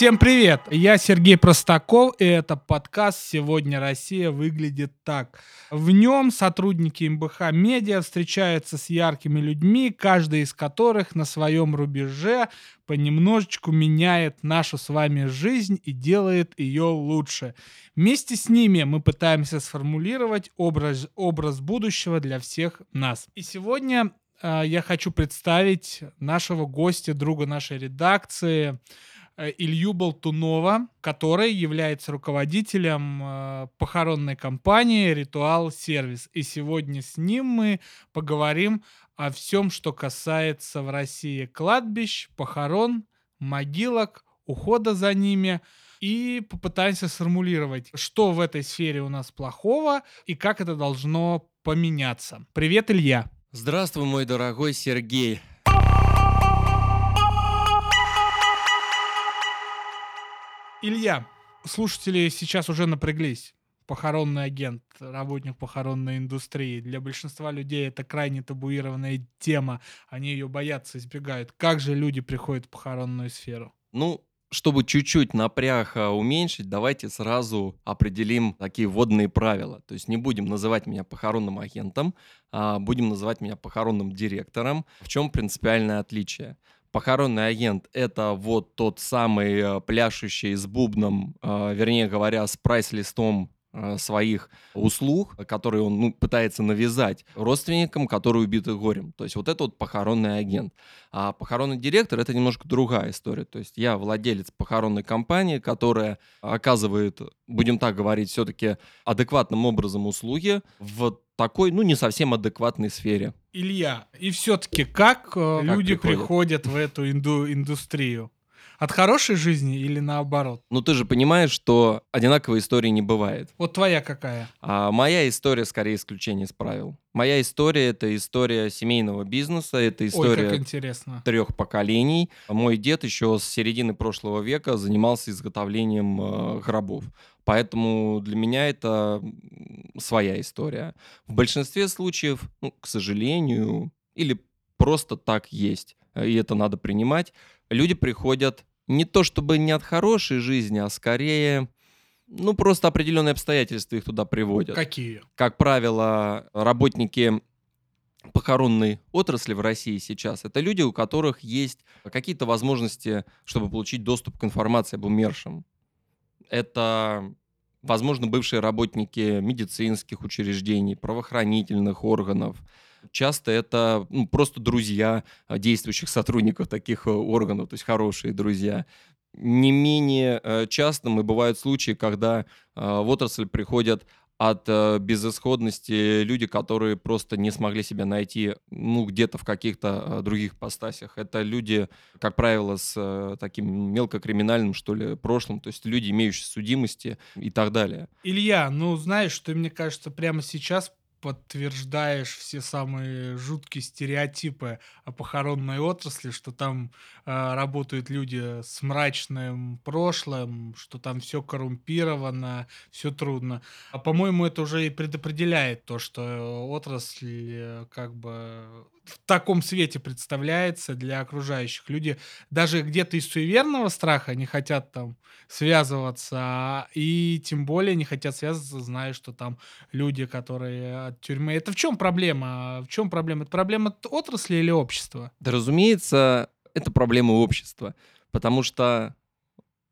Всем привет! Я Сергей Простаков, и это подкаст «Сегодня Россия выглядит так». В нем сотрудники МБХ Медиа встречаются с яркими людьми, каждый из которых на своем рубеже понемножечку меняет нашу с вами жизнь и делает ее лучше. Вместе с ними мы пытаемся сформулировать образ, образ будущего для всех нас. И сегодня э, я хочу представить нашего гостя, друга нашей редакции, Илью Болтунова, который является руководителем э, похоронной компании «Ритуал Сервис». И сегодня с ним мы поговорим о всем, что касается в России кладбищ, похорон, могилок, ухода за ними и попытаемся сформулировать, что в этой сфере у нас плохого и как это должно поменяться. Привет, Илья. Здравствуй, мой дорогой Сергей. Илья, слушатели сейчас уже напряглись. Похоронный агент, работник похоронной индустрии. Для большинства людей это крайне табуированная тема. Они ее боятся, избегают. Как же люди приходят в похоронную сферу? Ну, чтобы чуть-чуть напряг уменьшить, давайте сразу определим такие водные правила. То есть не будем называть меня похоронным агентом, а будем называть меня похоронным директором. В чем принципиальное отличие? Похоронный агент — это вот тот самый э, пляшущий с бубном, э, вернее говоря, с прайс-листом э, своих услуг, которые он ну, пытается навязать родственникам, которые убиты горем. То есть вот это вот похоронный агент. А похоронный директор — это немножко другая история. То есть я владелец похоронной компании, которая оказывает, будем так говорить, все-таки адекватным образом услуги в такой, ну, не совсем адекватной сфере. Илья, и все-таки как, э, как люди приходят? приходят в эту инду индустрию? От хорошей жизни или наоборот? Ну, ты же понимаешь, что одинаковой истории не бывает. Вот твоя какая? А моя история скорее исключение из правил. Моя история — это история семейного бизнеса, это история Ой, трех поколений. Мой дед еще с середины прошлого века занимался изготовлением э, гробов. Поэтому для меня это своя история. В большинстве случаев, ну, к сожалению, или просто так есть, и это надо принимать, люди приходят не то чтобы не от хорошей жизни, а скорее, ну, просто определенные обстоятельства их туда приводят. Какие? Как правило, работники похоронной отрасли в России сейчас, это люди, у которых есть какие-то возможности, чтобы получить доступ к информации об умершем. Это возможно, бывшие работники медицинских учреждений, правоохранительных органов. Часто это ну, просто друзья а, действующих сотрудников таких э, органов, то есть хорошие друзья. Не менее э, частым и бывают случаи, когда э, в отрасль приходят от э, безысходности люди, которые просто не смогли себя найти, ну, где-то в каких-то э, других постасях. Это люди, как правило, с таким мелкокриминальным, что ли, прошлым, то есть люди, имеющие судимости и так далее. Илья, ну, знаешь, ты, мне кажется, прямо сейчас подтверждаешь все самые жуткие стереотипы о похоронной отрасли, что там э, работают люди с мрачным прошлым, что там все коррумпировано, все трудно. А по-моему, это уже и предопределяет то, что отрасль э, как бы в таком свете представляется для окружающих. Люди даже где-то из суеверного страха не хотят там связываться, и тем более не хотят связываться, зная, что там люди, которые от тюрьмы. Это в чем проблема? В чем проблема? Это проблема отрасли или общества? Да, разумеется, это проблема общества, потому что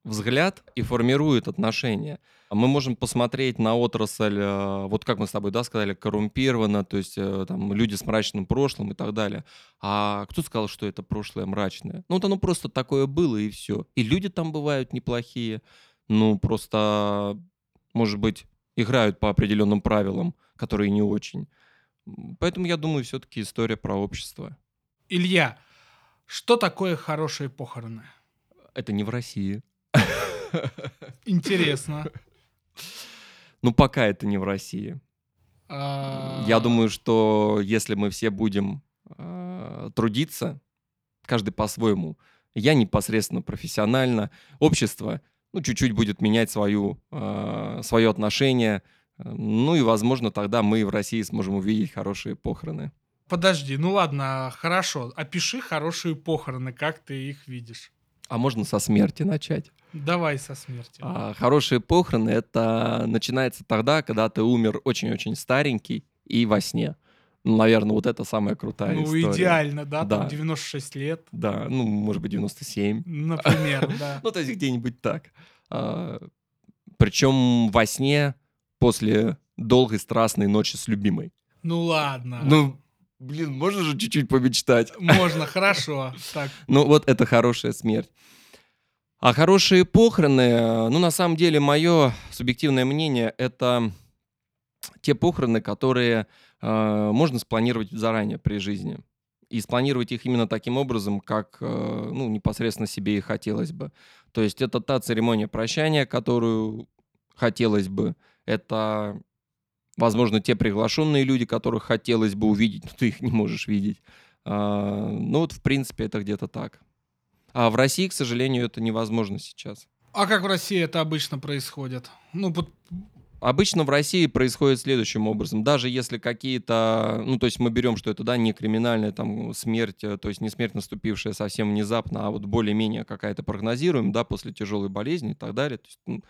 взгляд и формирует отношения. Мы можем посмотреть на отрасль, э, вот как мы с тобой да, сказали, коррумпирована, то есть э, там люди с мрачным прошлым и так далее. А кто сказал, что это прошлое мрачное? Ну вот оно просто такое было и все. И люди там бывают неплохие, ну просто, может быть, играют по определенным правилам, которые не очень. Поэтому я думаю, все-таки история про общество. Илья, что такое хорошие похороны? Это не в России. Интересно. Ну, пока это не в России. А... Я думаю, что если мы все будем э, трудиться, каждый по-своему, я непосредственно профессионально, общество, ну, чуть-чуть будет менять свою, э, свое отношение, ну и, возможно, тогда мы в России сможем увидеть хорошие похороны. Подожди, ну ладно, хорошо. Опиши хорошие похороны, как ты их видишь. А можно со смерти начать? Давай со смерти. А, хорошие похороны это начинается тогда, когда ты умер очень-очень старенький и во сне. Ну, наверное, вот это самая крутая ну, история. идеально, да, Да. там 96 лет, Да, ну, может быть, 97. например, да. Ну, то есть где-нибудь так. Причем во сне после долгой страстной ночи с любимой. Ну ладно. Ну, блин, можно же чуть-чуть помечтать. Можно, хорошо. Так, Ну, вот это хорошая смерть. А хорошие похороны, ну, на самом деле, мое субъективное мнение, это те похороны, которые можно спланировать заранее при жизни. И спланировать их именно таким образом, как, э, ну, непосредственно себе и хотелось бы. То есть это та церемония прощания, которую хотелось бы. Это, возможно, те приглашенные люди, которых хотелось бы увидеть, но ты их не можешь видеть. А, ну, вот, в принципе, это где-то так. А в России, к сожалению, это невозможно сейчас. а как в России это обычно происходит? Ну, вот, Обычно в России происходит следующим образом. Даже если какие-то, ну, то есть мы берем, что это, да, не криминальная там смерть, э, то есть не смерть, наступившая совсем внезапно, а вот более-менее какая-то прогнозируем, да, после тяжелой болезни и так далее. То есть,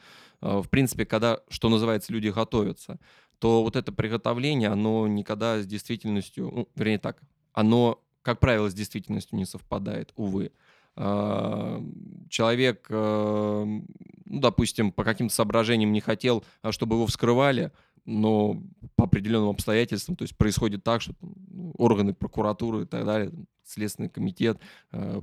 э, в принципе, когда, что называется, люди готовятся, то вот это приготовление, оно никогда с действительностью, ну, вернее так, оно, как правило, с действительностью не совпадает, увы. А, Человек, э, ну, допустим, по каким-то соображениям не хотел, а, чтобы его вскрывали, но по определенным обстоятельствам, то есть происходит так, что ну, органы прокуратуры и так далее, Следственный комитет,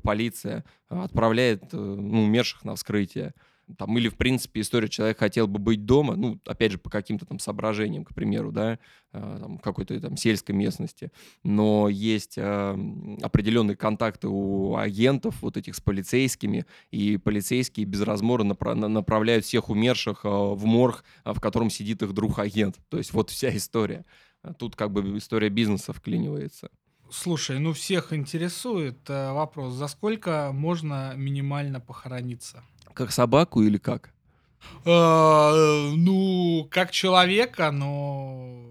полиция отправляет э, ну, умерших на вскрытие. Там, или, в принципе, история, человек хотел бы быть дома, ну, опять же, по каким-то там соображениям, к примеру, да, э, там, какой-то там сельской местности, но есть э, определенные контакты у агентов вот этих с полицейскими, и полицейские без размора напра- на- направляют всех умерших э, в морг, а, в котором сидит их друг-агент. То есть вот вся история. А Тут как бы история бизнеса вклинивается. слушай, ну всех интересует э, вопрос, за сколько можно минимально похорониться? Как собаку или как? Э, Ну, как человека, но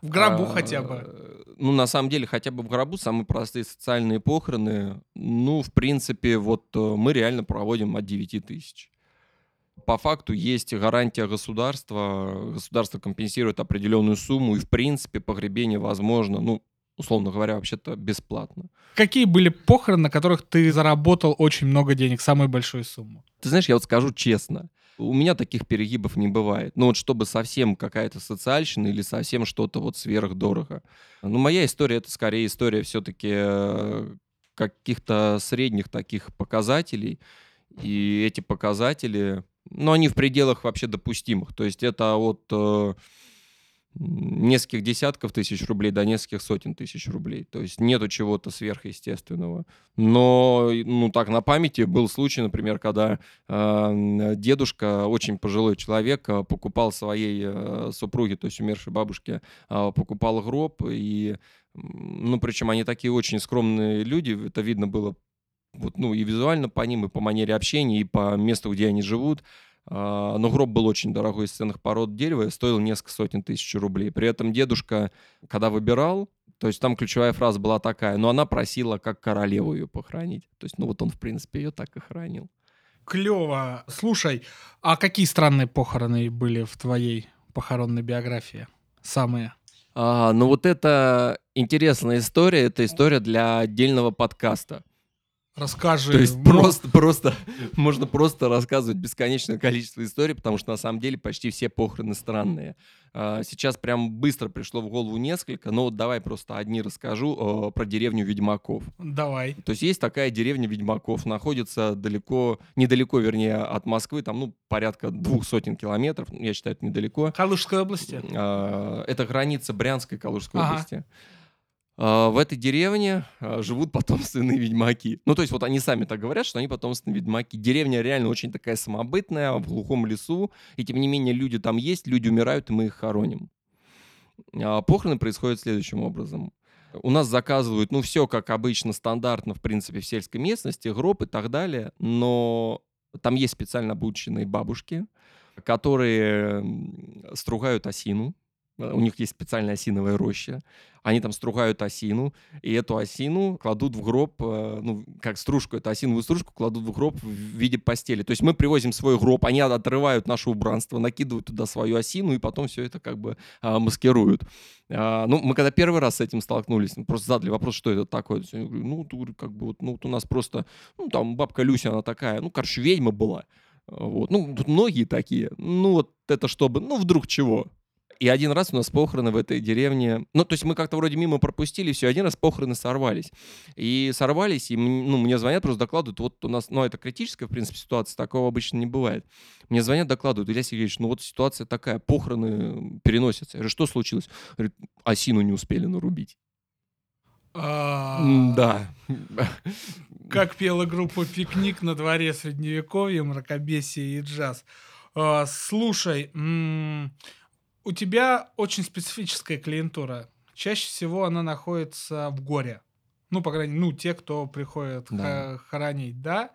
в гробу А, хотя бы. Ну, на самом деле, хотя бы в гробу самые простые социальные похороны, ну, в принципе, вот э, мы реально проводим от 9 тысяч. По факту есть гарантия государства, государство компенсирует определенную сумму, и, в принципе, погребение возможно, ну, условно говоря, вообще-то бесплатно. Какие были похороны, на которых ты заработал очень много денег, самую большую сумму? Ты знаешь, я вот скажу честно, у меня таких перегибов не бывает. Ну вот чтобы совсем какая-то социальщина или совсем что-то вот сверхдорого. Ну моя история это скорее история все-таки каких-то средних таких показателей. И эти показатели, ну они в пределах вообще допустимых. То есть это от э, нескольких десятков тысяч рублей до нескольких сотен тысяч рублей. То есть нету чего-то сверхъестественного. Но, ну так, на памяти был случай, например, когда э, дедушка, очень пожилой человек, э, покупал своей э, супруге, то есть умершей бабушке, э, покупал гроб, и, ну, причем они такие очень скромные люди, это видно было вот, ну, и визуально по ним, и по манере общения, и по месту, где они живут. А, Но гроб был очень дорогой из ценных пород дерева и стоил несколько сотен тысяч рублей. При этом дедушка, когда выбирал, то есть там ключевая фраза была такая, но она просила как королеву ее похоронить. То есть, ну вот он, в принципе, ее так и хоронил. Клево. Слушай, а какие странные похороны были в твоей похоронной биографии? Самые. А, ну вот это интересная история, это история для отдельного подкаста. Расскажи. То есть Ну, просто, просто, можно просто рассказывать бесконечное количество историй, потому что на самом деле почти все похороны странные. А, Сейчас прям быстро пришло в голову несколько, но вот давай просто одни расскажу э, про деревню Ведьмаков. Давай. То есть есть такая деревня Ведьмаков, находится далеко, недалеко, вернее, от Москвы, там, ну, порядка двух сотен километров, я считаю, это недалеко. Калужской области. А, Это граница Брянской Калужской Ага. области. А, В этой деревне а, живут потомственные ведьмаки. Ну, то есть вот они сами так говорят, что они потомственные ведьмаки. Деревня реально очень такая самобытная, в глухом лесу. И тем не менее люди там есть, люди умирают, и мы их хороним. А Похороны происходят следующим образом. У нас заказывают, ну, все как обычно, стандартно, в принципе, в сельской местности, гроб и так далее, но там есть специально обученные бабушки, которые стругают осину, у них есть специальная осиновая роща, они там стругают осину, и эту осину кладут в гроб, э, ну, как стружку, эту осиновую стружку кладут в гроб в виде постели. То есть мы привозим свой гроб, они отрывают наше убранство, накидывают туда свою осину, и потом все это как бы а, маскируют. А, ну, мы когда первый раз с этим столкнулись, ну, просто задали вопрос, что это такое. Я говорю, ну, как бы вот, ну, вот у нас просто, ну, там бабка Люся, она такая, ну, короче, ведьма была. Вот. Ну, тут многие такие. Ну, вот это чтобы, ну, вдруг чего. И один раз у нас похороны в этой деревне. Ну, то есть мы как-то вроде мимо пропустили все. Один раз похороны сорвались. И сорвались, и ну, мне звонят, просто докладывают. Вот у нас, ну, это критическая, в принципе, ситуация. Такого обычно не бывает. Мне звонят, докладывают. Илья Сергеевич, ну вот ситуация такая. Похороны переносятся. Я говорю, что случилось? Говорит, осину не успели нарубить. А, Да. Как пела группа «Пикник» на дворе Средневековья, мракобесие и джаз. А, Слушай, у тебя очень специфическая клиентура. Чаще всего она находится в горе. Ну, по крайней мере, ну, те, кто приходит Да. хоронить, да.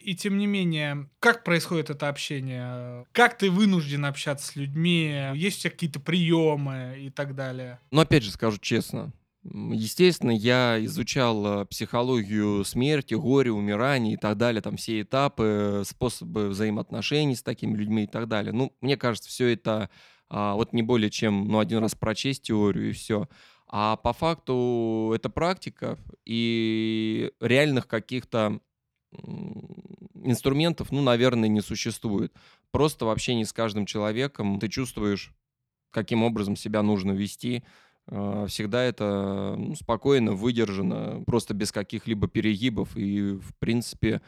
И тем не менее, как происходит это общение? Как ты вынужден общаться с людьми? Есть у тебя какие-то приемы и так далее? Но опять же скажу честно, естественно, я изучал э, психологию смерти, горя, умирания и так далее, там все этапы, способы взаимоотношений с такими людьми и так далее. Ну, мне кажется, все это а, вот не более чем, ну, один раз прочесть теорию и все. А по факту это практика и реальных каких-то инструментов, ну, наверное, не существует. Просто в общении с каждым человеком ты чувствуешь, каким образом себя нужно вести. Э, Всегда это ну, спокойно, выдержано, просто без каких-либо перегибов и, в принципе,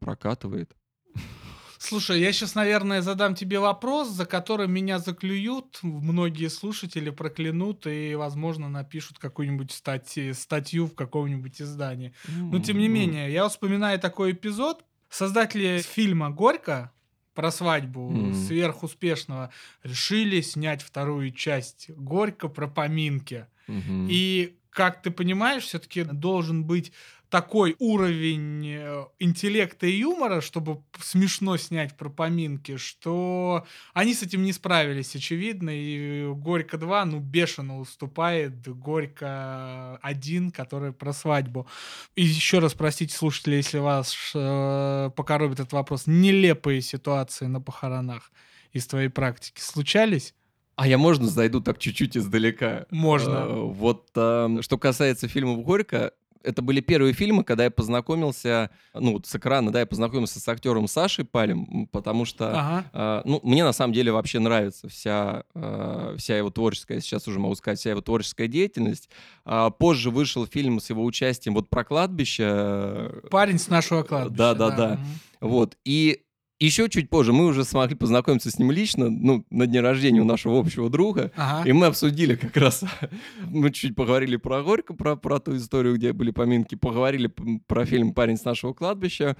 прокатывает. Слушай, я сейчас, наверное, задам тебе вопрос, за который меня заклюют, многие слушатели проклянут и, возможно, напишут какую-нибудь статью, статью в каком-нибудь издании. Но, тем не менее, я вспоминаю такой эпизод. Создатели фильма «Горько» про свадьбу Мгм. сверхуспешного решили снять вторую часть «Горько» про поминки. мгм. И, как ты понимаешь, все-таки должен быть такой уровень э, интеллекта и юмора, чтобы смешно снять про поминки, что они с этим не справились, очевидно, и «Горько 2», ну, бешено уступает «Горько 1», который про свадьбу. И еще раз простите, слушатели, если вас э, покоробит этот вопрос. Нелепые ситуации на похоронах из твоей практики случались? А я можно зайду так чуть-чуть издалека? Можно. Э, Вот э, что касается фильмов Горько, это были первые фильмы, когда я познакомился, ну, с экрана, да, я познакомился с актером Сашей Палем, потому что, Ага. э, ну, мне на самом деле вообще нравится вся, э, вся его творческая, сейчас уже могу сказать, вся его творческая деятельность. А позже вышел фильм с его участием вот про кладбище, э, Парень с нашего кладбища. Да-да-да. вот, и еще чуть позже мы уже смогли познакомиться с ним лично, ну, на дне рождения у нашего общего друга, Ага. и мы обсудили как раз, мы чуть поговорили про Горько, про, про ту историю, где были поминки, поговорили про фильм «Парень с нашего кладбища»,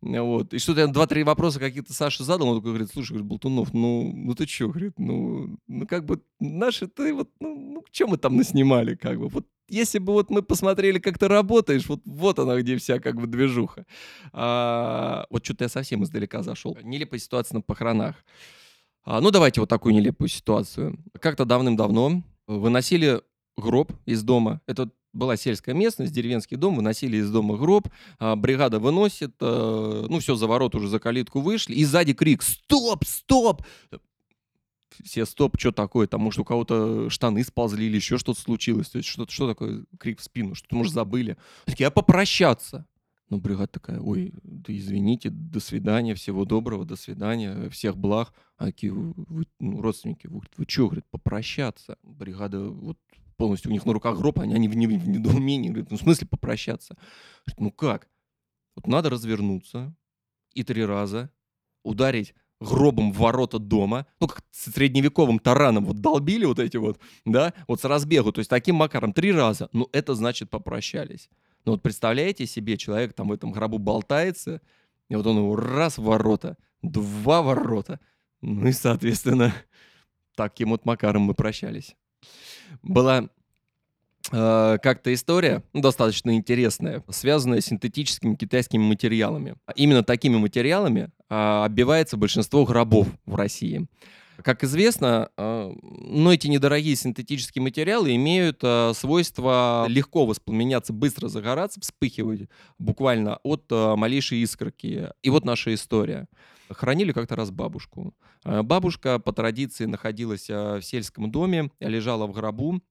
вот. И что-то я два-три вопроса какие-то Саша задал, он такой говорит, слушай, говорит, Болтунов, ну, ну ты чё, говорит, ну, ну как бы наши, ты вот, ну, ну что мы там наснимали, как бы, вот если бы вот мы посмотрели, как ты работаешь, вот, вот она где вся как бы движуха. А, вот что-то я совсем издалека зашел. Нелепая ситуация на похоронах. А, ну, давайте вот такую нелепую ситуацию. Как-то давным-давно выносили гроб из дома. Это была сельская местность, деревенский дом, выносили из дома гроб, а, бригада выносит, э, ну, все, за ворот уже за калитку вышли, и сзади крик «Стоп! Стоп!» Все «Стоп! Что такое?» Там, может, у кого-то штаны сползли или еще что-то случилось. То есть, что, что такое крик в спину? Что-то, может, забыли. Такие, а попрощаться? Ну, бригада такая, ой, да извините, до свидания, всего доброго, до свидания, всех благ. А такие, вы, вы, ну, родственники, вы, вы что, говорит, попрощаться? Бригада вот полностью у них на руках гроб, они, они в, не- в недоумении, говорят, ну, в смысле попрощаться? Ну как? Вот надо развернуться и три раза ударить гробом в ворота дома, ну, как с средневековым тараном вот долбили вот эти вот, да, вот с разбегу, то есть таким макаром три раза, ну, это значит попрощались. Ну, вот представляете себе, человек там в этом гробу болтается, и вот он его раз в ворота, два ворота, ну и, соответственно, таким вот макаром мы прощались. Была э, как-то история, достаточно интересная, связанная с синтетическими китайскими материалами. Именно такими материалами а, оббивается большинство гробов в России. Как известно, э, но эти недорогие синтетические материалы имеют э, свойство легко воспламеняться, быстро загораться, вспыхивать буквально от э, малейшей искорки. И вот наша история. Хоронили как-то раз бабушку. Бабушка по традиции находилась в сельском доме, лежала в гробу,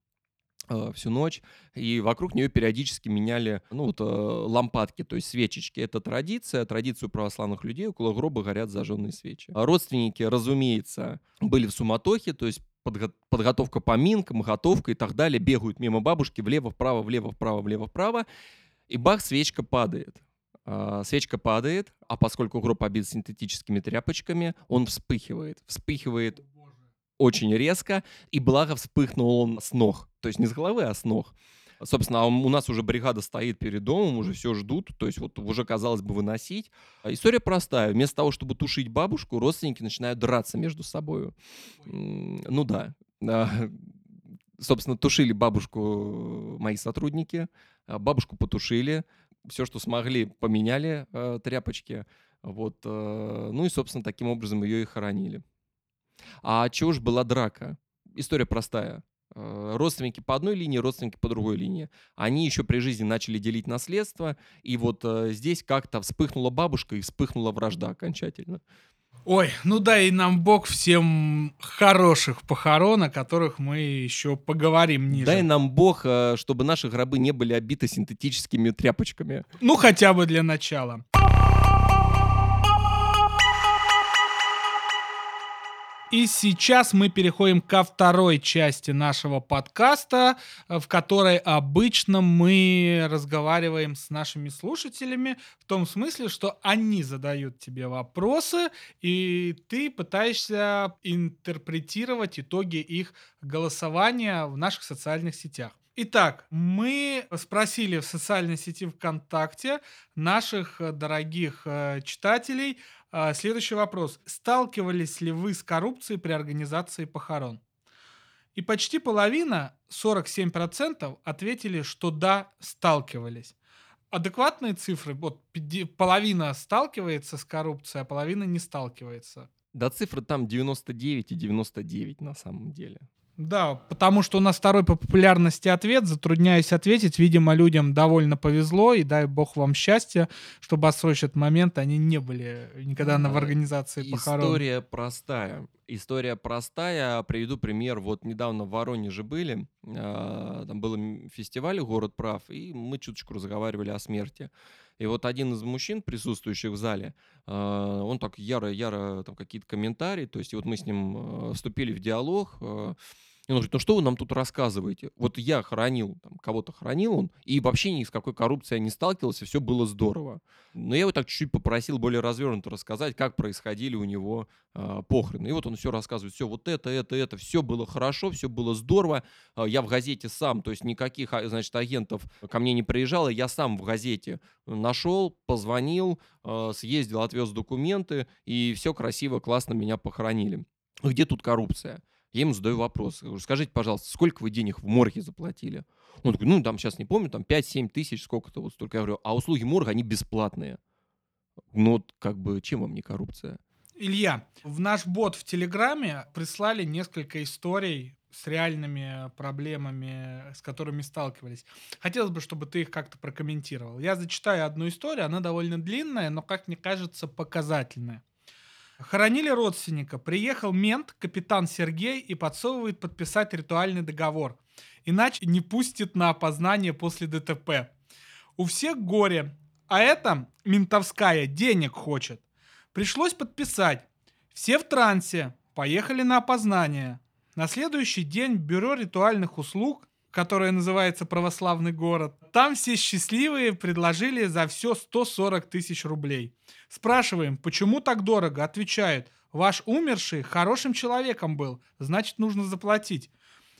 Э, всю ночь, и вокруг нее периодически меняли ну, вот, э, лампадки, то есть свечечки. Это традиция, традицию православных людей, около гроба горят зажженные свечи. Родственники, разумеется, были в суматохе, то есть подго- подготовка поминкам, готовка и так далее, бегают мимо бабушки влево-вправо, влево-вправо, влево-вправо, и бах, свечка падает. А, свечка падает, а поскольку гроб обит синтетическими тряпочками, он вспыхивает. Вспыхивает очень резко, и благо вспыхнул он с ног. То есть не с головы, а с ног. Собственно, а у нас уже бригада стоит перед домом, уже все ждут, то есть вот уже, казалось бы, выносить. А история простая. Вместо того, чтобы тушить бабушку, родственники начинают драться между собой. Ну да. Собственно, тушили бабушку мои сотрудники, бабушку потушили, все, что смогли, поменяли э, тряпочки. Вот, э, ну и, собственно, таким образом ее и хоронили. А чего ж была драка? История простая. Э, родственники по одной линии, родственники по другой линии. Они еще при жизни начали делить наследство, и вот э, здесь как-то вспыхнула бабушка и вспыхнула вражда окончательно. Ой, ну дай нам Бог всем хороших похорон, о которых мы еще поговорим ниже. Дай нам Бог, э, чтобы наши гробы не были обиты синтетическими тряпочками. Ну, хотя бы для начала. И сейчас мы переходим ко второй части нашего подкаста, в которой обычно мы разговариваем с нашими слушателями в том смысле, что они задают тебе вопросы, и ты пытаешься интерпретировать итоги их голосования в наших социальных сетях. Итак, мы спросили в социальной сети ВКонтакте наших дорогих э, читателей, следующий вопрос. Сталкивались ли вы с коррупцией при организации похорон? И почти половина, 47%, ответили, что да, сталкивались. Адекватные цифры, вот половина сталкивается с коррупцией, а половина не сталкивается. Да, цифры там 99 и 99 на самом деле. Да, потому что у нас второй по популярности ответ. Затрудняюсь ответить. Видимо, людям довольно повезло, и дай бог вам счастья, чтобы отсрочить этот момент. Они не были никогда на, в организации похорон. История простая. История простая. Приведу пример. Вот недавно в Воронеже были. А, там был фестиваль «Город прав», и мы чуточку разговаривали о смерти. И вот один из мужчин, присутствующих в зале, а, он так яро-яро там какие-то комментарии, то есть и вот мы с ним а, вступили в диалог, и он говорит, ну что вы нам тут рассказываете? Вот я хоронил, там, кого-то хоронил он, и вообще ни с какой коррупцией не сталкивался, все было здорово. Но я его так чуть-чуть попросил более развернуто рассказать, как происходили у него э, похороны. И вот он все рассказывает, все вот это, это, это, все было хорошо, все было здорово. Э, я в газете сам, то есть никаких, а, значит, агентов ко мне не приезжало, я сам в газете нашел, позвонил, э, съездил, отвез документы, и все красиво, классно меня похоронили. Где тут коррупция? Я ему задаю вопрос. Говорю, скажите, пожалуйста, сколько вы денег в морге заплатили? Он такой, ну, там сейчас не помню, там 5-7 тысяч, сколько-то вот столько. Я говорю, а услуги морга, они бесплатные. Ну, вот как бы, чем вам не коррупция? Илья, в наш бот в Телеграме прислали несколько историй с реальными проблемами, с которыми сталкивались. Хотелось бы, чтобы ты их как-то прокомментировал. Я зачитаю одну историю, она довольно длинная, но, как мне кажется, показательная. Хоронили родственника. Приехал мент, капитан Сергей, и подсовывает подписать ритуальный договор. Иначе не пустит на опознание после ДТП. У всех горе. А это ментовская денег хочет. Пришлось подписать. Все в трансе. Поехали на опознание. На следующий день бюро ритуальных услуг которая называется «Православный город». Там все счастливые предложили за все 140 тысяч рублей. Спрашиваем, почему так дорого? Отвечают, ваш умерший хорошим человеком был, значит нужно заплатить.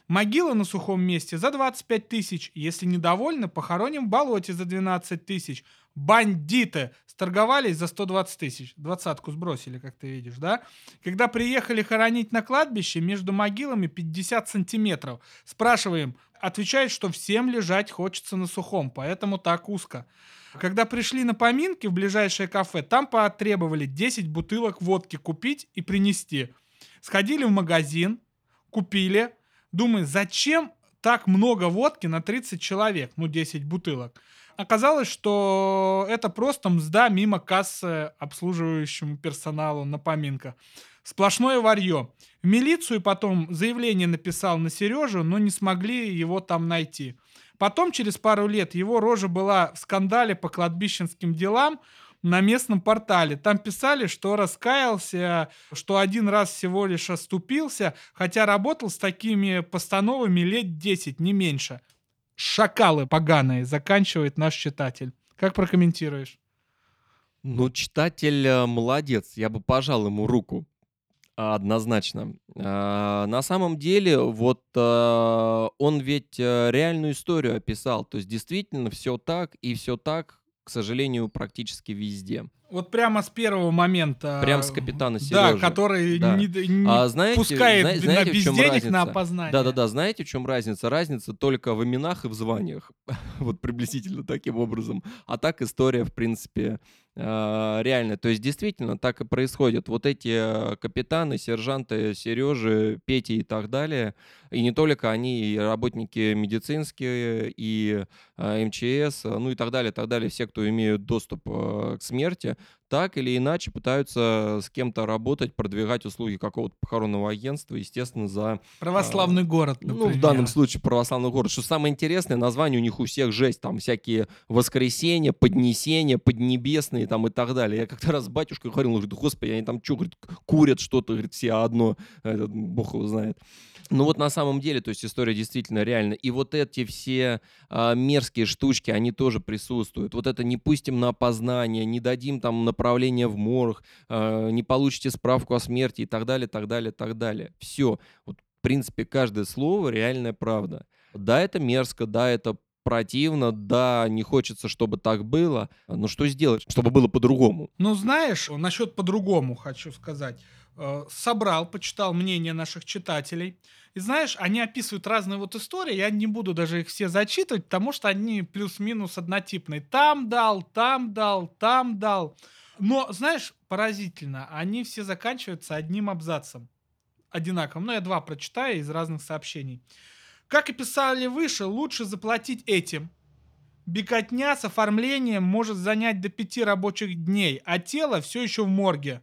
Могила на сухом месте за 25 тысяч. Если недовольны, похороним в болоте за 12 тысяч. Бандиты сторговались за 120 тысяч. Двадцатку сбросили, как ты видишь, да? Когда приехали хоронить на кладбище, между могилами 50 сантиметров. Спрашиваем, отвечает, что всем лежать хочется на сухом, поэтому так узко. Когда пришли на поминки в ближайшее кафе, там потребовали 10 бутылок водки купить и принести. Сходили в магазин, купили, думаю, зачем так много водки на 30 человек, ну 10 бутылок. Оказалось, что это просто мзда мимо кассы обслуживающему персоналу на поминках. Сплошное варье. В милицию потом заявление написал на Сережу, но не смогли его там найти. Потом, через пару лет, его рожа была в скандале по кладбищенским делам на местном портале. Там писали, что раскаялся, что один раз всего лишь оступился, хотя работал с такими постановами лет 10, не меньше. Шакалы поганые, заканчивает наш читатель. Как прокомментируешь? Ну, читатель э, молодец, я бы пожал ему руку. Однозначно. А, на самом деле, вот а, он ведь э, реальную историю описал. То есть действительно все так и все так, к сожалению, практически везде. Вот прямо с первого момента. Прям с капитана Сережи. Да, который Да. не, не А знаете, пускает зна- на- знаете, в без чем денег разница? на опознание. Да-да-да, знаете, в чем разница? Разница только в именах и в званиях. вот приблизительно таким образом. А так история, в принципе, э, реальная. То есть действительно так и происходит. Вот эти э, капитаны, сержанты, Сережи, Пети и так далее, и не только они, и работники медицинские, и э, МЧС, ну и так далее, так далее, все, кто имеют доступ э, к смерти, так или иначе пытаются с кем-то работать, продвигать услуги какого-то похоронного агентства, естественно, за Православный город, ну, например. в данном случае православный город. Что самое интересное, название у них у всех жесть. Там всякие воскресенья, поднесения, поднебесные там и так далее. Я как-то раз с батюшкой говорил, он говорит, господи, они там что, говорит, курят что-то, говорит, все одно. Этот, бог его знает. Ну вот на самом деле, то есть история действительно реальна. И вот эти все а, мерзкие штучки, они тоже присутствуют. Вот это не пустим на опознание, не дадим там направление в морг, а, не получите справку о смерти и так далее, так далее, так далее. Все. Вот в принципе каждое слово реальная правда. Да, это мерзко, да, это противно, да, не хочется, чтобы так было, но что сделать, чтобы было по-другому? Ну, знаешь, насчет по-другому хочу сказать. Э, Собрал, почитал мнение наших читателей. И знаешь, они описывают разные вот истории. Я не буду даже их все зачитывать, потому что они плюс-минус однотипные. Там дал, там дал, там дал. Но, знаешь, поразительно, они все заканчиваются одним абзацем. Одинаковым. Ну, я два прочитаю из разных сообщений. Как и писали выше, лучше заплатить этим. Беготня с оформлением может занять до пяти рабочих дней, а тело все еще в морге.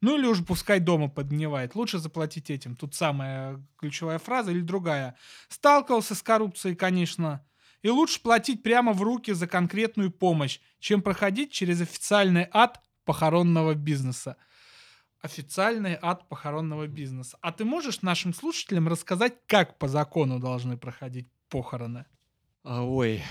Ну или уже пускай дома подгнивает. Лучше заплатить этим. Тут самая ключевая фраза или другая. Сталкивался с коррупцией, конечно. И лучше платить прямо в руки за конкретную помощь, чем проходить через официальный ад похоронного бизнеса. Официальный ад похоронного бизнеса. А ты можешь нашим слушателям рассказать, как по закону должны проходить похороны? А, Ой,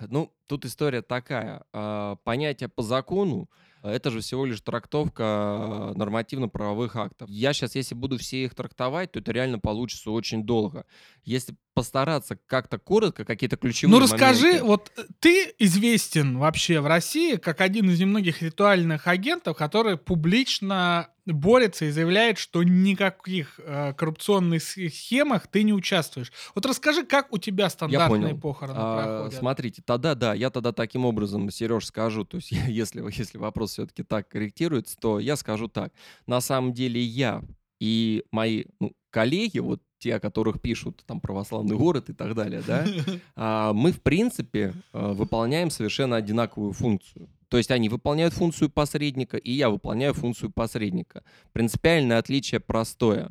ну, тут история такая. А, Понятие по закону это же всего лишь трактовка а, нормативно-правовых актов. Я сейчас, если буду все их трактовать, то это реально получится очень долго. Если постараться как-то коротко, какие-то ключевые Ну расскажи, моменты- вот э, ты известен вообще в России как один из немногих ритуальных агентов, который публично борется и заявляет, что никаких э, коррупционных схемах ты не участвуешь. Вот расскажи, как у тебя стандартные понял. похороны А, проходят. Смотрите, тогда да, я тогда таким образом, Сереж, скажу, то есть если, если вопрос все-таки так корректируется, то я скажу так. На самом деле я и мои ну, коллеги, вот те, о которых пишут там православный город и так далее, да, а, мы, в принципе, э, выполняем совершенно одинаковую функцию. То есть они выполняют функцию посредника, и я выполняю функцию посредника. Принципиальное отличие простое.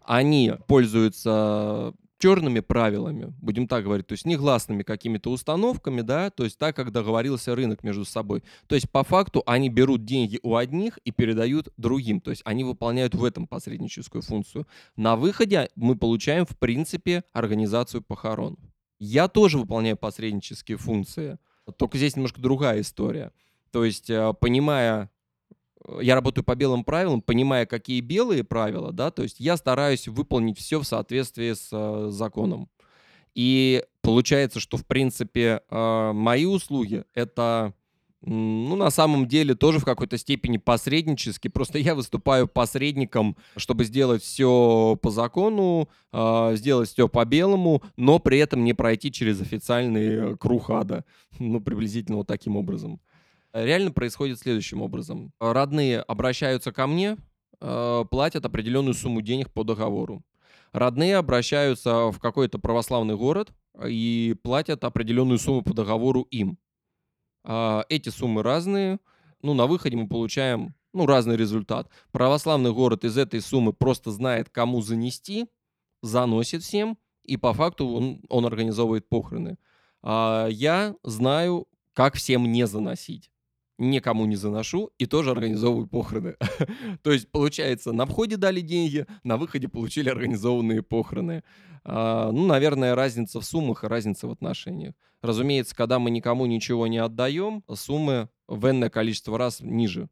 Они пользуются черными правилами, будем так говорить, то есть негласными какими-то установками, да, то есть так, как договорился рынок между собой. То есть по факту они берут деньги у одних и передают другим, то есть они выполняют в этом посредническую функцию. На выходе мы получаем, в принципе, организацию похорон. Я тоже выполняю посреднические функции, только здесь немножко другая история. То есть, э, понимая, я работаю по белым правилам, понимая, какие белые правила, да, то есть я стараюсь выполнить все в соответствии с э, законом. И получается, что, в принципе, э, мои услуги — это, ну, на самом деле, тоже в какой-то степени посреднически. Просто я выступаю посредником, чтобы сделать все по закону, э, сделать все по белому, но при этом не пройти через официальный э, круг ада. Ну, приблизительно вот таким образом. Реально происходит следующим образом. Родные обращаются ко мне, э, платят определенную сумму денег по договору. Родные обращаются в какой-то православный город и платят определенную сумму по договору им. А, эти суммы разные. Ну, на выходе мы получаем ну, разный результат. Православный город из этой суммы просто знает, кому занести, заносит всем, и по факту он, он организовывает похороны. А я знаю, как всем не заносить. Никому не заношу и тоже организовываю похороны. То есть, получается, на входе дали деньги, на выходе получили организованные похороны. А, ну, наверное, разница в суммах и разница в отношениях. Разумеется, когда мы никому ничего не отдаем, суммы в энное количество раз ниже.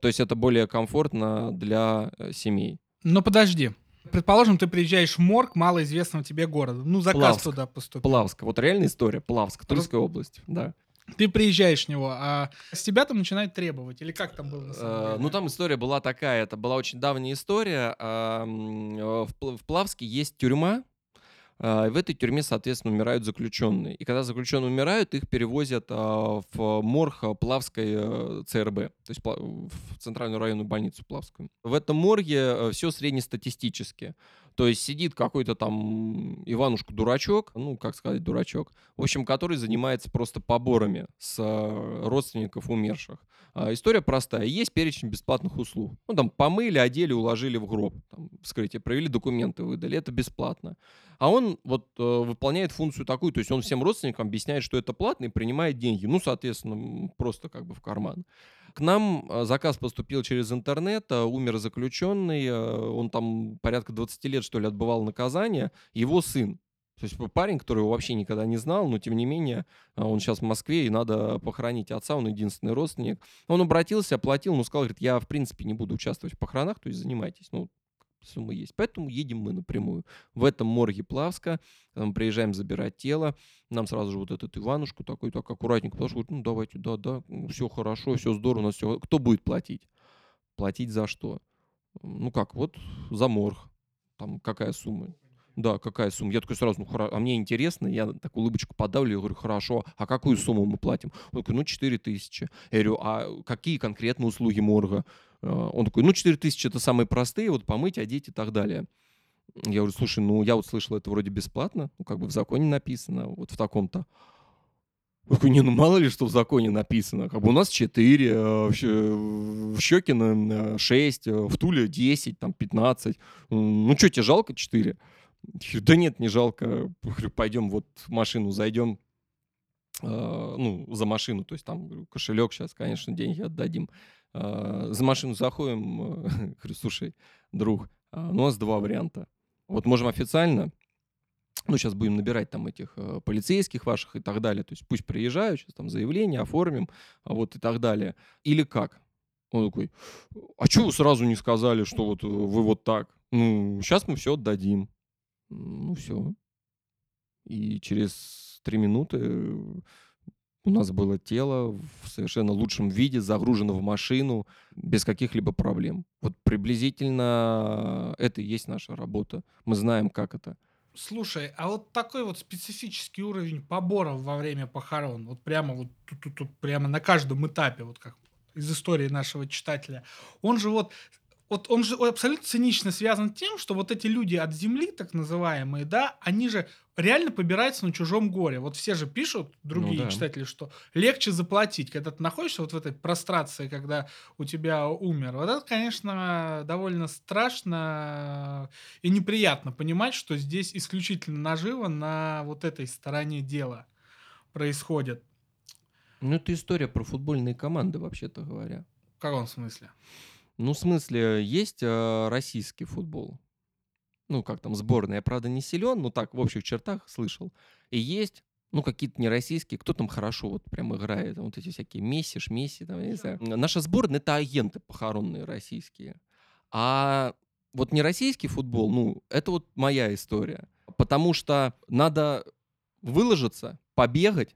То есть это более комфортно для э, семей. Но подожди. Предположим, ты приезжаешь в морг малоизвестного тебе города. Ну, заказ Плавск. туда поступил. Плавск. Вот реальная история. Плавск, Тульская область. Да. Ты приезжаешь в него, а с тебя там начинают требовать? Или как там было на самом Э, деле? Ну, там история была такая. Это была очень давняя история. Э, В Пл- в Плавске есть тюрьма. и В этой тюрьме, соответственно, умирают заключенные. И когда заключенные умирают, их перевозят в морг Плавской э, ЦРБ, то есть в Центральную районную больницу Плавскую. В этом морге все среднестатистически. То есть сидит какой-то там Иванушка-дурачок, ну, как сказать, дурачок, в общем, который занимается просто поборами с э, родственников умерших. А, История простая. Есть перечень бесплатных услуг. Ну, там, помыли, одели, уложили в гроб. Там, вскрытие провели, документы выдали. Это бесплатно. А он вот э, выполняет функцию такую, то есть он всем родственникам объясняет, что это платно и принимает деньги. Ну, соответственно, просто как бы в карман. К нам э, заказ поступил через интернет, э, умер заключенный, э, он там порядка 20 лет, что ли, отбывал наказание, его сын. То есть парень, который его вообще никогда не знал, но тем не менее а, он сейчас в Москве, и надо похоронить отца, он единственный родственник. Он обратился, оплатил, но сказал, говорит, я в принципе не буду участвовать в похоронах, то есть занимайтесь. Ну, сумма есть. Поэтому едем мы напрямую. В этом морге Плавска, там приезжаем забирать тело, нам сразу же вот этот Иванушку такой, так аккуратненько подошел, ну давайте, да, да, все хорошо, все здорово, у нас все. Кто будет платить? Платить за что? Ну как, вот за морг. Там какая сумма? Да, какая сумма? Я такой сразу, ну, хоро- а мне интересно, я так улыбочку подавлю, я говорю, хорошо, а какую сумму мы платим? Он такой, ну, 4 тысячи. Я говорю, а какие конкретно услуги морга? А, Он такой, ну, 4 тысячи это самые простые, вот помыть, одеть и так далее. Я говорю, слушай, ну, я вот слышал, это вроде бесплатно, ну, как бы в законе написано, вот в таком-то. Он такой, не, ну мало ли, что в законе написано. Как бы у нас 4, в Щ- в Щекино 6, в Туле 10, там 15. М, Ну что, тебе жалко 4? Я говорю, да нет, не жалко. Пойдем вот в машину зайдем, ну, за машину, то есть там кошелек сейчас, конечно, деньги отдадим. Э, За машину заходим, э, говорю, слушай, друг, а, ну, у нас два варианта. Вот можем официально, ну, сейчас будем набирать там этих э, полицейских ваших и так далее, то есть пусть приезжают, сейчас там заявление оформим, а вот и так далее. Или как? Он такой, а что вы сразу не сказали, что вот э, вы вот так? Ну, сейчас мы все отдадим. Ну, все. И через три минуты у нас было тело в совершенно лучшем виде, загружено в машину, без каких-либо проблем. Вот приблизительно это и есть наша работа. Мы знаем, как это. Слушай, а вот такой вот специфический уровень поборов во время похорон, вот прямо вот тут, тут, тут прямо на каждом этапе, вот как из истории нашего читателя, он же вот вот он же абсолютно цинично связан тем, что вот эти люди от земли, так называемые, да, они же реально побираются на чужом горе. Вот все же пишут, другие Ну да. читатели, что легче заплатить, когда ты находишься вот в этой прострации, когда у тебя умер. Вот это, конечно, довольно страшно и неприятно понимать, что здесь исключительно наживо на вот этой стороне дела происходит. Ну, это история про футбольные команды, вообще-то говоря. В каком смысле? Ну, в смысле, есть э, российский футбол. Ну, как там, сборная. Я, правда, не силен, но так, в общих чертах слышал. И есть, ну, какие-то нероссийские, кто там хорошо вот прям играет. Вот эти всякие Месси, Шмесси, там, я не знаю. Наша сборная — это агенты похоронные российские. А вот не российский футбол, ну, это вот моя история. Потому что надо выложиться, побегать,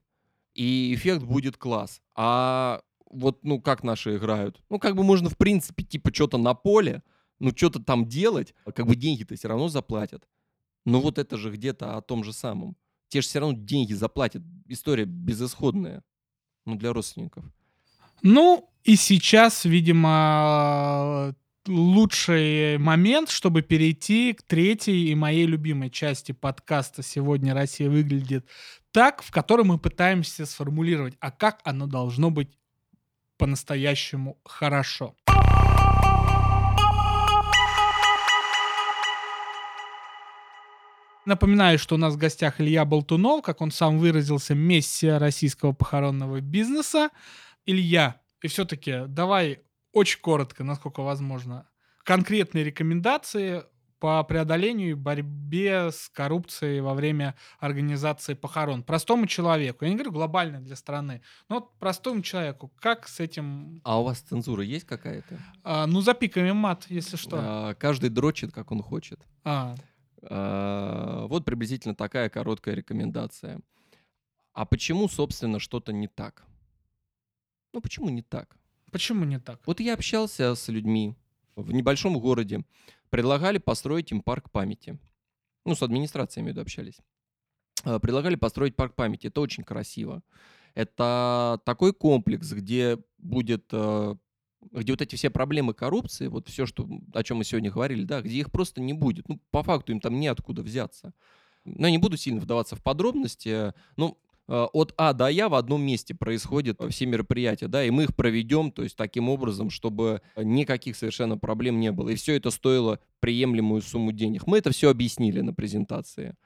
и эффект будет класс. А вот, ну, как наши играют? Ну, как бы можно, в принципе, типа, что-то на поле, ну, что-то там делать, а как бы деньги-то все равно заплатят. Но вот это же где-то о том же самом. Те же все равно деньги заплатят. История безысходная. Ну, для родственников. Ну, и сейчас, видимо, лучший момент, чтобы перейти к третьей и моей любимой части подкаста «Сегодня Россия выглядит так», в которой мы пытаемся сформулировать, а как оно должно быть по-настоящему хорошо. Напоминаю, что у нас в гостях Илья Болтунов, как он сам выразился, мессия российского похоронного бизнеса. Илья, и все-таки давай очень коротко, насколько возможно, конкретные рекомендации по преодолению и борьбе с коррупцией во время организации похорон. Простому человеку. Я не говорю глобально для страны, но вот простому человеку. Как с этим... А у вас цензура есть какая-то? А, ну, запиками мат, если что. А, каждый дрочит, как он хочет. А. А, вот приблизительно такая короткая рекомендация. А почему, собственно, что-то не так? Ну, почему не так? Почему не так? Вот я общался с людьми в небольшом городе. Предлагали построить им парк памяти. Ну, с администрацией, виду, общались. А, предлагали построить парк памяти. Это очень красиво. Это такой комплекс, где будет а, где вот эти все проблемы коррупции, вот все, что, о чем мы сегодня говорили, да, где их просто не будет. Ну, по факту им там неоткуда взяться. Но я не буду сильно вдаваться в подробности. Ну, э, от А до Я в одном месте происходят все мероприятия, да, и мы их проведем, то есть таким образом, чтобы никаких совершенно проблем не было. И все это стоило приемлемую сумму денег. Мы это все объяснили на презентации.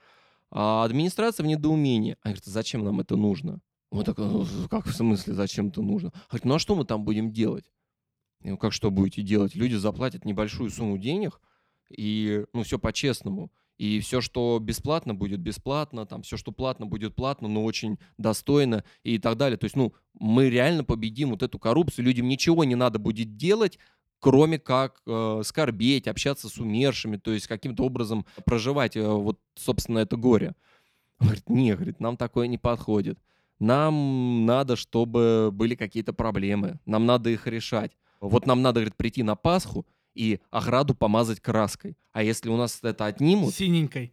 А администрация в недоумении. Она говорит, зачем нам это нужно? Мы так, «Ну, как в смысле, зачем это нужно? Говорит, ну а что мы там будем делать? Ну, как что будете делать? Люди заплатят небольшую сумму денег, и, ну, все по-честному. И все, что бесплатно, будет бесплатно, там, все, что платно, будет платно, но очень достойно и так далее. То есть, ну, мы реально победим вот эту коррупцию, людям ничего не надо будет делать, кроме как э, скорбеть, общаться с умершими, то есть каким-то образом проживать э, вот, собственно, это горе. Он говорит, не, говорит, нам такое не подходит. Нам надо, чтобы были какие-то проблемы, нам надо их решать. Вот нам надо, говорит, прийти на Пасху и ограду помазать краской. А если у нас это отнимут... Синенькой.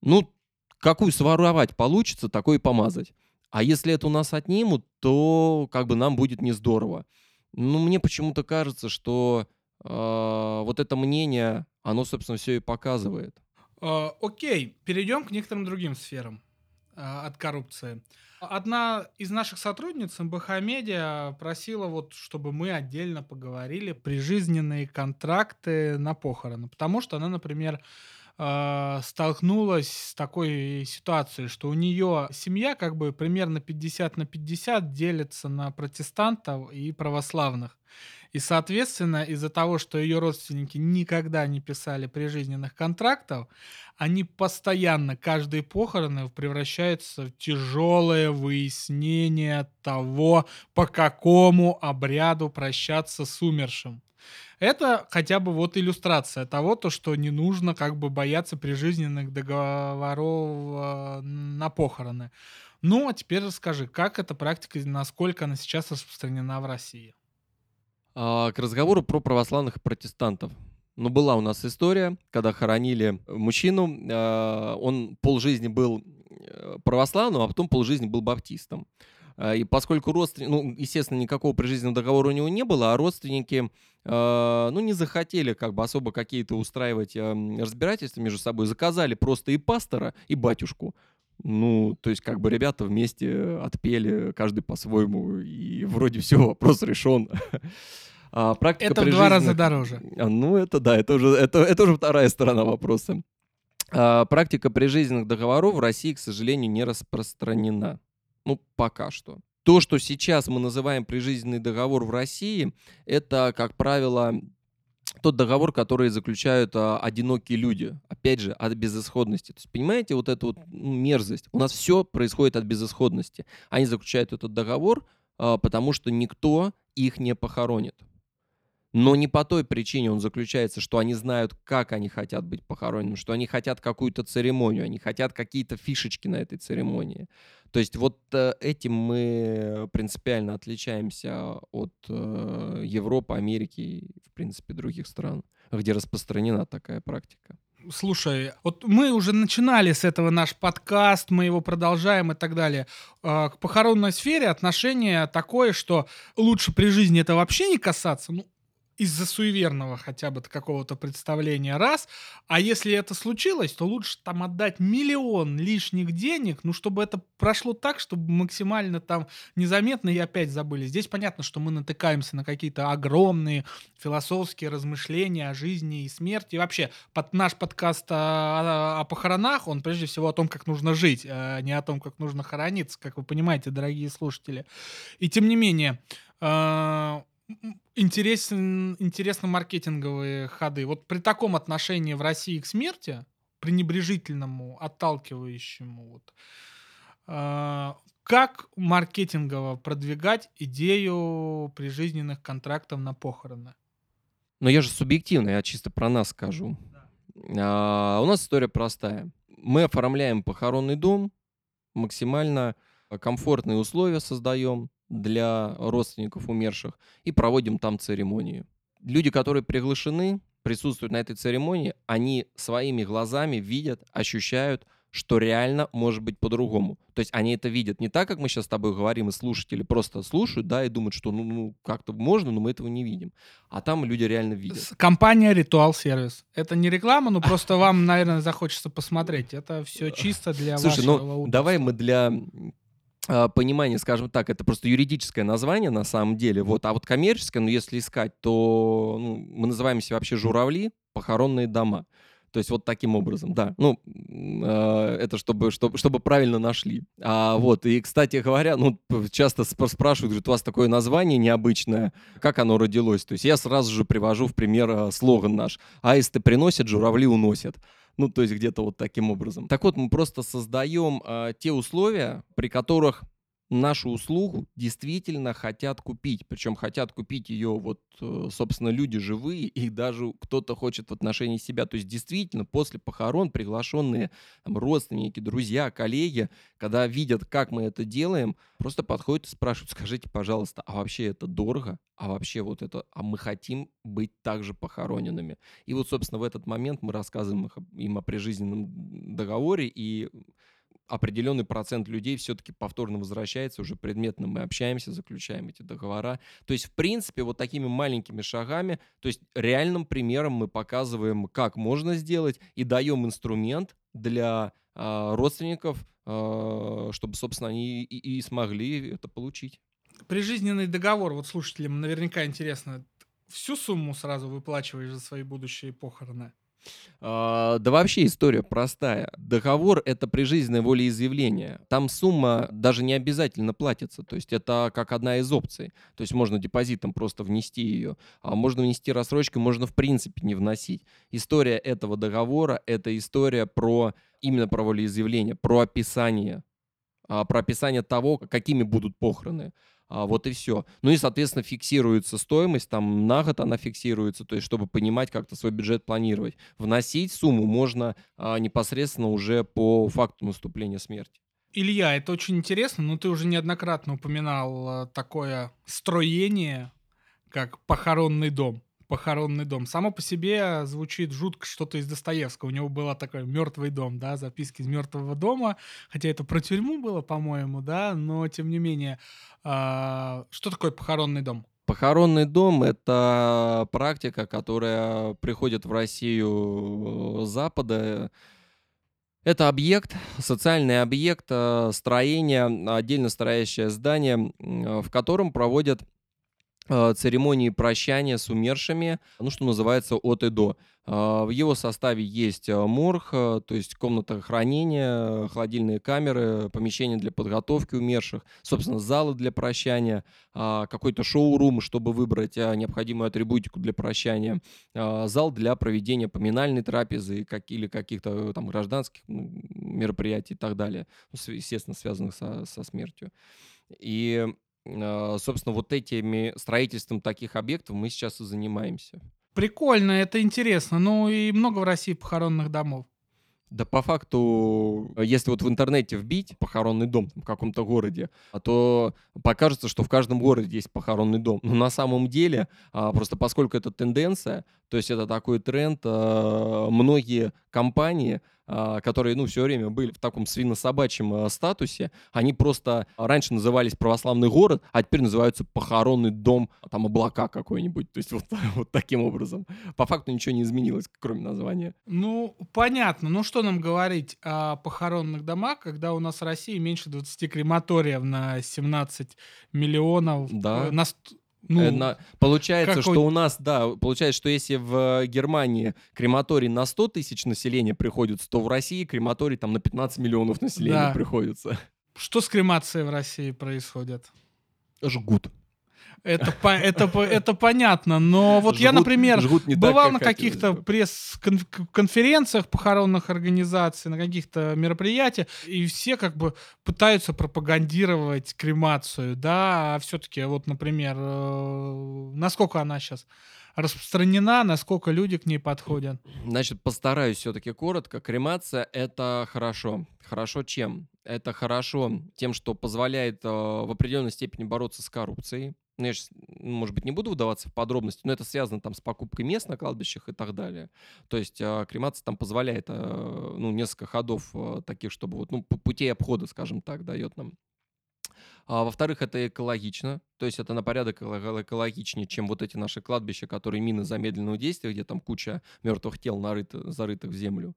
Ну, какую своровать получится, такой и помазать. А если это у нас отнимут, то как бы нам будет не здорово. Ну, мне почему-то кажется, что э, вот это мнение, оно, собственно, все и показывает. Э, окей, перейдем к некоторым другим сферам э, от коррупции. Одна из наших сотрудниц МБХ Медиа просила вот, чтобы мы отдельно поговорили прижизненные контракты на похороны, потому что она, например, э, столкнулась с такой ситуацией, что у нее семья как бы примерно 50 на 50 делится на протестантов и православных. И, соответственно, из-за того, что ее родственники никогда не писали прижизненных контрактов, они постоянно, каждые похороны превращаются в тяжелое выяснение того, по какому обряду прощаться с умершим. Это хотя бы вот иллюстрация того, то, что не нужно как бы бояться прижизненных договоров э, на похороны. Ну, а теперь расскажи, как эта практика, насколько она сейчас распространена в России? А, к разговору про православных протестантов. Ну, была у нас история, когда хоронили мужчину, а, он полжизни был э, православным, а потом полжизни был баптистом. А, и поскольку родственники, ну, естественно, никакого прижизненного договора у него не было, а родственники, ну, не захотели как бы особо какие-то устраивать разбирательства между собой, заказали просто и пастора, и батюшку. Ну, то есть, как бы ребята вместе отпели, каждый по-своему, и вроде все, вопрос решен. А, практика это в два раза дороже. А, ну, это да, это уже, это, это уже вторая сторона вопроса. А, практика прижизненных договоров в России, к сожалению, не распространена. Ну, пока что. То, что сейчас мы называем прижизненный договор в России, это, как правило, тот договор, который заключают а, одинокие люди, опять же, от безысходности. То есть, понимаете, вот эту вот ну, мерзость. У нас все происходит от безысходности. Они заключают этот договор, а, потому что никто их не похоронит. Но не по той причине он заключается, что они знают, как они хотят быть похоронены, что они хотят какую-то церемонию, они хотят какие-то фишечки на этой церемонии. То есть вот э, этим мы принципиально отличаемся от э, Европы, Америки и, в принципе, других стран, где распространена такая практика. Слушай, вот мы уже начинали с этого наш подкаст, мы его продолжаем и так далее. Э, к похоронной сфере отношение такое, что лучше при жизни это вообще не касаться. Ну, из-за суеверного хотя бы какого-то представления раз. А если это случилось, то лучше там отдать миллион лишних денег, ну, чтобы это прошло так, чтобы максимально там незаметно и опять забыли. Здесь понятно, что мы натыкаемся на какие-то огромные философские размышления о жизни и смерти. И вообще, под наш подкаст о, о похоронах, он прежде всего о том, как нужно жить, а не о том, как нужно хорониться, как вы понимаете, дорогие слушатели. И тем не менее, а, интересен, интересны маркетинговые ходы. Вот при таком отношении в России к смерти, пренебрежительному, отталкивающему, вот, э, как маркетингово продвигать идею прижизненных контрактов на похороны? Но я же субъективно, я чисто про нас скажу. Да. А, у нас история простая. Мы оформляем похоронный дом, максимально комфортные условия создаем, для родственников умерших и проводим там церемонию. Люди, которые приглашены, присутствуют на этой церемонии, они своими глазами видят, ощущают, что реально может быть по-другому. То есть они это видят не так, как мы сейчас с тобой говорим, и слушатели просто слушают, да, и думают, что ну, ну как-то можно, но мы этого не видим. А там люди реально видят. Компания Ритуал Сервис. Это не реклама, но просто вам, наверное, захочется посмотреть. Это все чисто для Слушай, ну давай мы для понимание, скажем так, это просто юридическое название на самом деле. Вот, а вот коммерческое, ну, если искать, то ну, мы называемся вообще журавли, похоронные дома. То есть вот таким образом, да. Ну, э, это чтобы, чтобы, чтобы правильно нашли. А, вот, и, кстати говоря, ну, часто спрашивают, говорят, у вас такое название необычное, как оно родилось? То есть я сразу же привожу в пример э, слоган наш. Аисты приносят, журавли уносят. Ну, то есть где-то вот таким образом. Так вот, мы просто создаем э, те условия, при которых нашу услугу действительно хотят купить. Причем хотят купить ее вот, э, собственно, люди живые, и даже кто-то хочет в отношении себя. То есть действительно после похорон приглашенные там, родственники, друзья, коллеги, когда видят, как мы это делаем, просто подходят и спрашивают, скажите, пожалуйста, а вообще это дорого? А вообще вот это, а мы хотим быть также похороненными. И вот, собственно, в этот момент мы рассказываем им о прижизненном договоре, и определенный процент людей все-таки повторно возвращается, уже предметно мы общаемся, заключаем эти договора. То есть, в принципе, вот такими маленькими шагами, то есть реальным примером мы показываем, как можно сделать, и даем инструмент для э, родственников, э, чтобы, собственно, они и, и смогли это получить. Прижизненный договор, вот слушателям наверняка интересно, всю сумму сразу выплачиваешь за свои будущие похороны? А, да вообще история простая. Договор — это прижизненное волеизъявление. Там сумма даже не обязательно платится. То есть это как одна из опций. То есть можно депозитом просто внести ее. А можно внести рассрочкой, можно в принципе не вносить. История этого договора — это история про именно про волеизъявление, про описание а, про описание того, какими будут похороны. А, вот и все. Ну и, соответственно, фиксируется стоимость, там на год она фиксируется, то есть чтобы понимать, как-то свой бюджет планировать. Вносить сумму можно а, непосредственно уже по факту наступления смерти. Илья, это очень интересно, но ты уже неоднократно упоминал а, такое строение, как похоронный дом похоронный дом. Само по себе звучит жутко что-то из Достоевского. У него было такой мертвый дом, да, записки из мертвого дома. Хотя это про тюрьму было, по-моему, да, но тем не менее. Э, что такое похоронный дом? Похоронный дом — это практика, которая приходит в Россию э, Запада. Это объект, социальный объект, э, строение, отдельно стоящее здание, в котором проводят церемонии прощания с умершими, ну, что называется, от и до. А, в его составе есть э, морг, э, то есть комната хранения, холодильные камеры, помещения для подготовки умерших, собственно, залы для прощания, какой-то шоу-рум, чтобы выбрать необходимую атрибутику для прощания, зал для проведения поминальной трапезы или каких-то там гражданских мероприятий и так далее, ну, естественно, связанных со, со смертью. И собственно, вот этими строительством таких объектов мы сейчас и занимаемся. Прикольно, это интересно. Ну и много в России похоронных домов. Да по факту, если вот в интернете вбить похоронный дом в каком-то городе, а то покажется, что в каждом городе есть похоронный дом. Но на самом деле, а, просто поскольку это тенденция, то есть это такой тренд, многие компании а, которые, ну, все время были в таком свинособачьем а, статусе, они просто раньше назывались православный город, а теперь называются похоронный дом, там, облака какой-нибудь. То есть вот, вот таким образом. По факту ничего не изменилось, кроме названия. Ну, понятно. Ну, что нам говорить о похоронных домах, когда у нас в России меньше 20 крематориев на 17 миллионов? Да. Э, На, ну, на- получается, какой- что у нас, да, получается, что если в Германии крематорий на 100 тысяч населения приходится, то в России крематорий там на 15 миллионов населения Да. приходится. что с кремацией в России происходит? Жгут. Это, по- это, по- это понятно, но вот я, Жгут- например, жгут не так, бывал как на каких-то пресс-конференциях похоронных организаций, на каких-то мероприятиях, и все как бы пытаются пропагандировать кремацию, да, а все-таки вот, например, э, насколько она сейчас распространена, насколько люди к ней подходят. Значит, постараюсь все-таки коротко. Кремация — это хорошо. Хорошо чем? Это хорошо тем, что позволяет э, в определенной степени бороться с коррупцией. Ну, я щас, ну, может быть, не буду вдаваться в подробности, но это связано там с покупкой мест на кладбищах и так далее. То есть э, кремация там позволяет, э, ну, несколько ходов э, таких, чтобы вот, ну, пу- путей обхода, скажем так, дает нам. А, во-вторых, это экологично, то есть это на порядок эко- экологичнее, чем вот эти наши кладбища, которые мины замедленного действия, где там куча мертвых тел нарыто, зарытых в землю.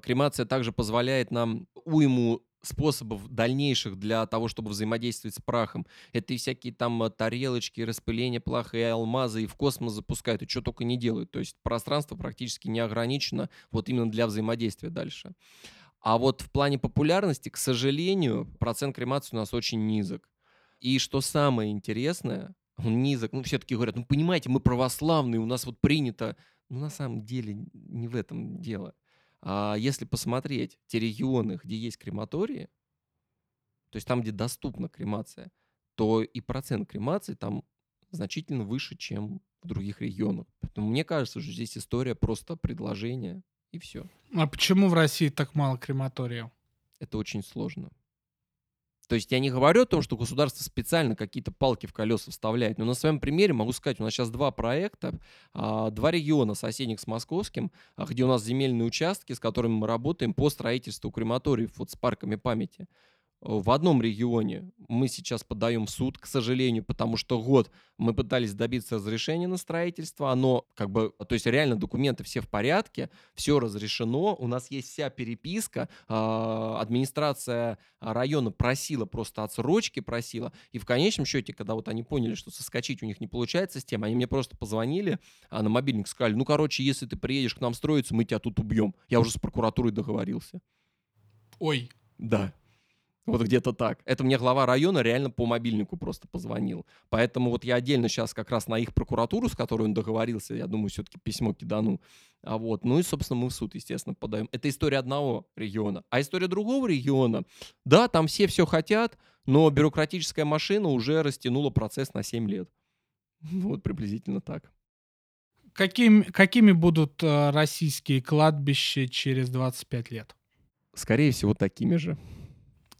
Кремация также позволяет нам уйму способов дальнейших для того, чтобы взаимодействовать с прахом. Это и всякие там э, тарелочки, распыление плаха, и алмазы, и в космос запускают, и что только не делают. То есть пространство практически не ограничено вот именно для взаимодействия дальше. А вот в плане популярности, к сожалению, процент кремации у нас очень низок. И что самое интересное, он низок, ну, все-таки говорят, ну, понимаете, мы православные, у нас вот принято. Ну, на самом деле, не в этом дело. А если посмотреть те регионы, где есть крематории, то есть там, где доступна кремация, то и процент кремации там значительно выше, чем в других регионах. Поэтому мне кажется, что здесь история просто предложения, и все. А почему в России так мало крематориев? Это очень сложно. То есть я не говорю о том, что государство специально какие-то палки в колеса вставляет, но на своем примере могу сказать, у нас сейчас два проекта, а, два региона соседних с московским, а, где у нас земельные участки, с которыми мы работаем по строительству крематориев вот с парками памяти. В одном регионе мы сейчас подаем в суд, к сожалению, потому что год мы пытались добиться разрешения на строительство, оно как бы, то есть реально документы все в порядке, все разрешено, у нас есть вся переписка, а, администрация района просила просто отсрочки, просила, и в конечном счете, когда вот они поняли, что соскочить у них не получается с тем, они мне просто позвонили а, на мобильник, сказали, ну, короче, если ты приедешь к нам строиться, мы тебя тут убьем. Я уже с прокуратурой договорился. Ой, Да. Вот где-то так. Это мне глава района реально по мобильнику просто позвонил. Поэтому вот я отдельно сейчас как раз на их прокуратуру, с которой он договорился, я думаю, все-таки письмо кидану. А вот, ну и, собственно, мы в суд, естественно, подаем. Это история одного региона. А история другого региона, да, там все все хотят, но бюрократическая машина уже растянула процесс на 7 лет. Вот приблизительно так. какими, какими будут э, российские кладбища через 25 лет? Скорее всего, такими же.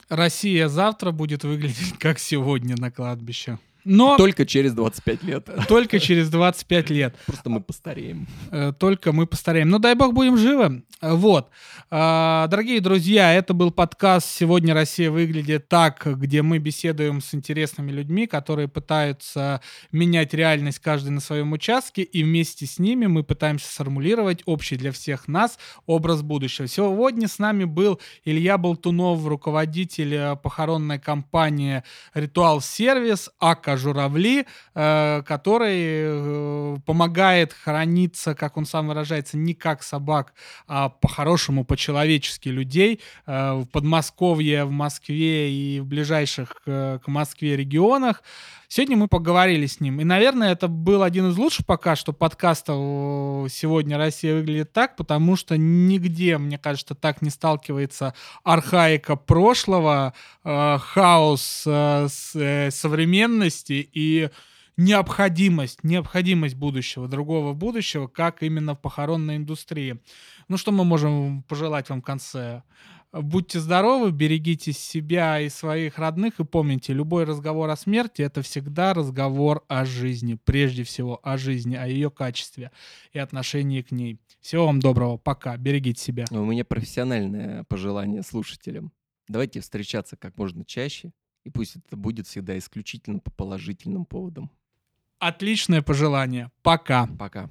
Россия завтра будет выглядеть как сегодня на кладбище. Но Только через 25 лет. только через 25 лет. Просто мы постареем. Э, Только мы постареем. Ну, дай бог, будем живы. Вот. А, Дорогие друзья, это был подкаст «Сегодня Россия выглядит так», где мы беседуем с интересными людьми, которые пытаются менять реальность каждый на своем участке, и вместе с ними мы пытаемся сформулировать общий для всех нас образ будущего. Сегодня с нами был Илья Болтунов, руководитель э, похоронной компании «Ритуал Сервис», АКА «Журавли», э, который э, помогает храниться, как он сам выражается, не как собак, а по-хорошему, по-человечески людей э, в Подмосковье, в Москве и в ближайших к Москве регионах. Сегодня мы поговорили с ним. И, наверное, это был один из лучших пока что подкастов «Сегодня Россия выглядит так», потому что нигде, мне кажется, так не сталкивается архаика прошлого, э, хаос э, с, и необходимость, необходимость будущего, другого будущего, как именно в похоронной индустрии. Ну, что мы можем пожелать вам в конце? Будьте здоровы, берегите себя и своих родных, и помните, любой разговор о смерти — это всегда разговор о жизни, прежде всего о жизни, о ее качестве и отношении к ней. Всего вам доброго, пока, берегите себя. У меня профессиональное пожелание слушателям. Давайте встречаться как можно чаще, и пусть это будет всегда исключительно по положительным поводам. Отличное пожелание. Пока. Пока.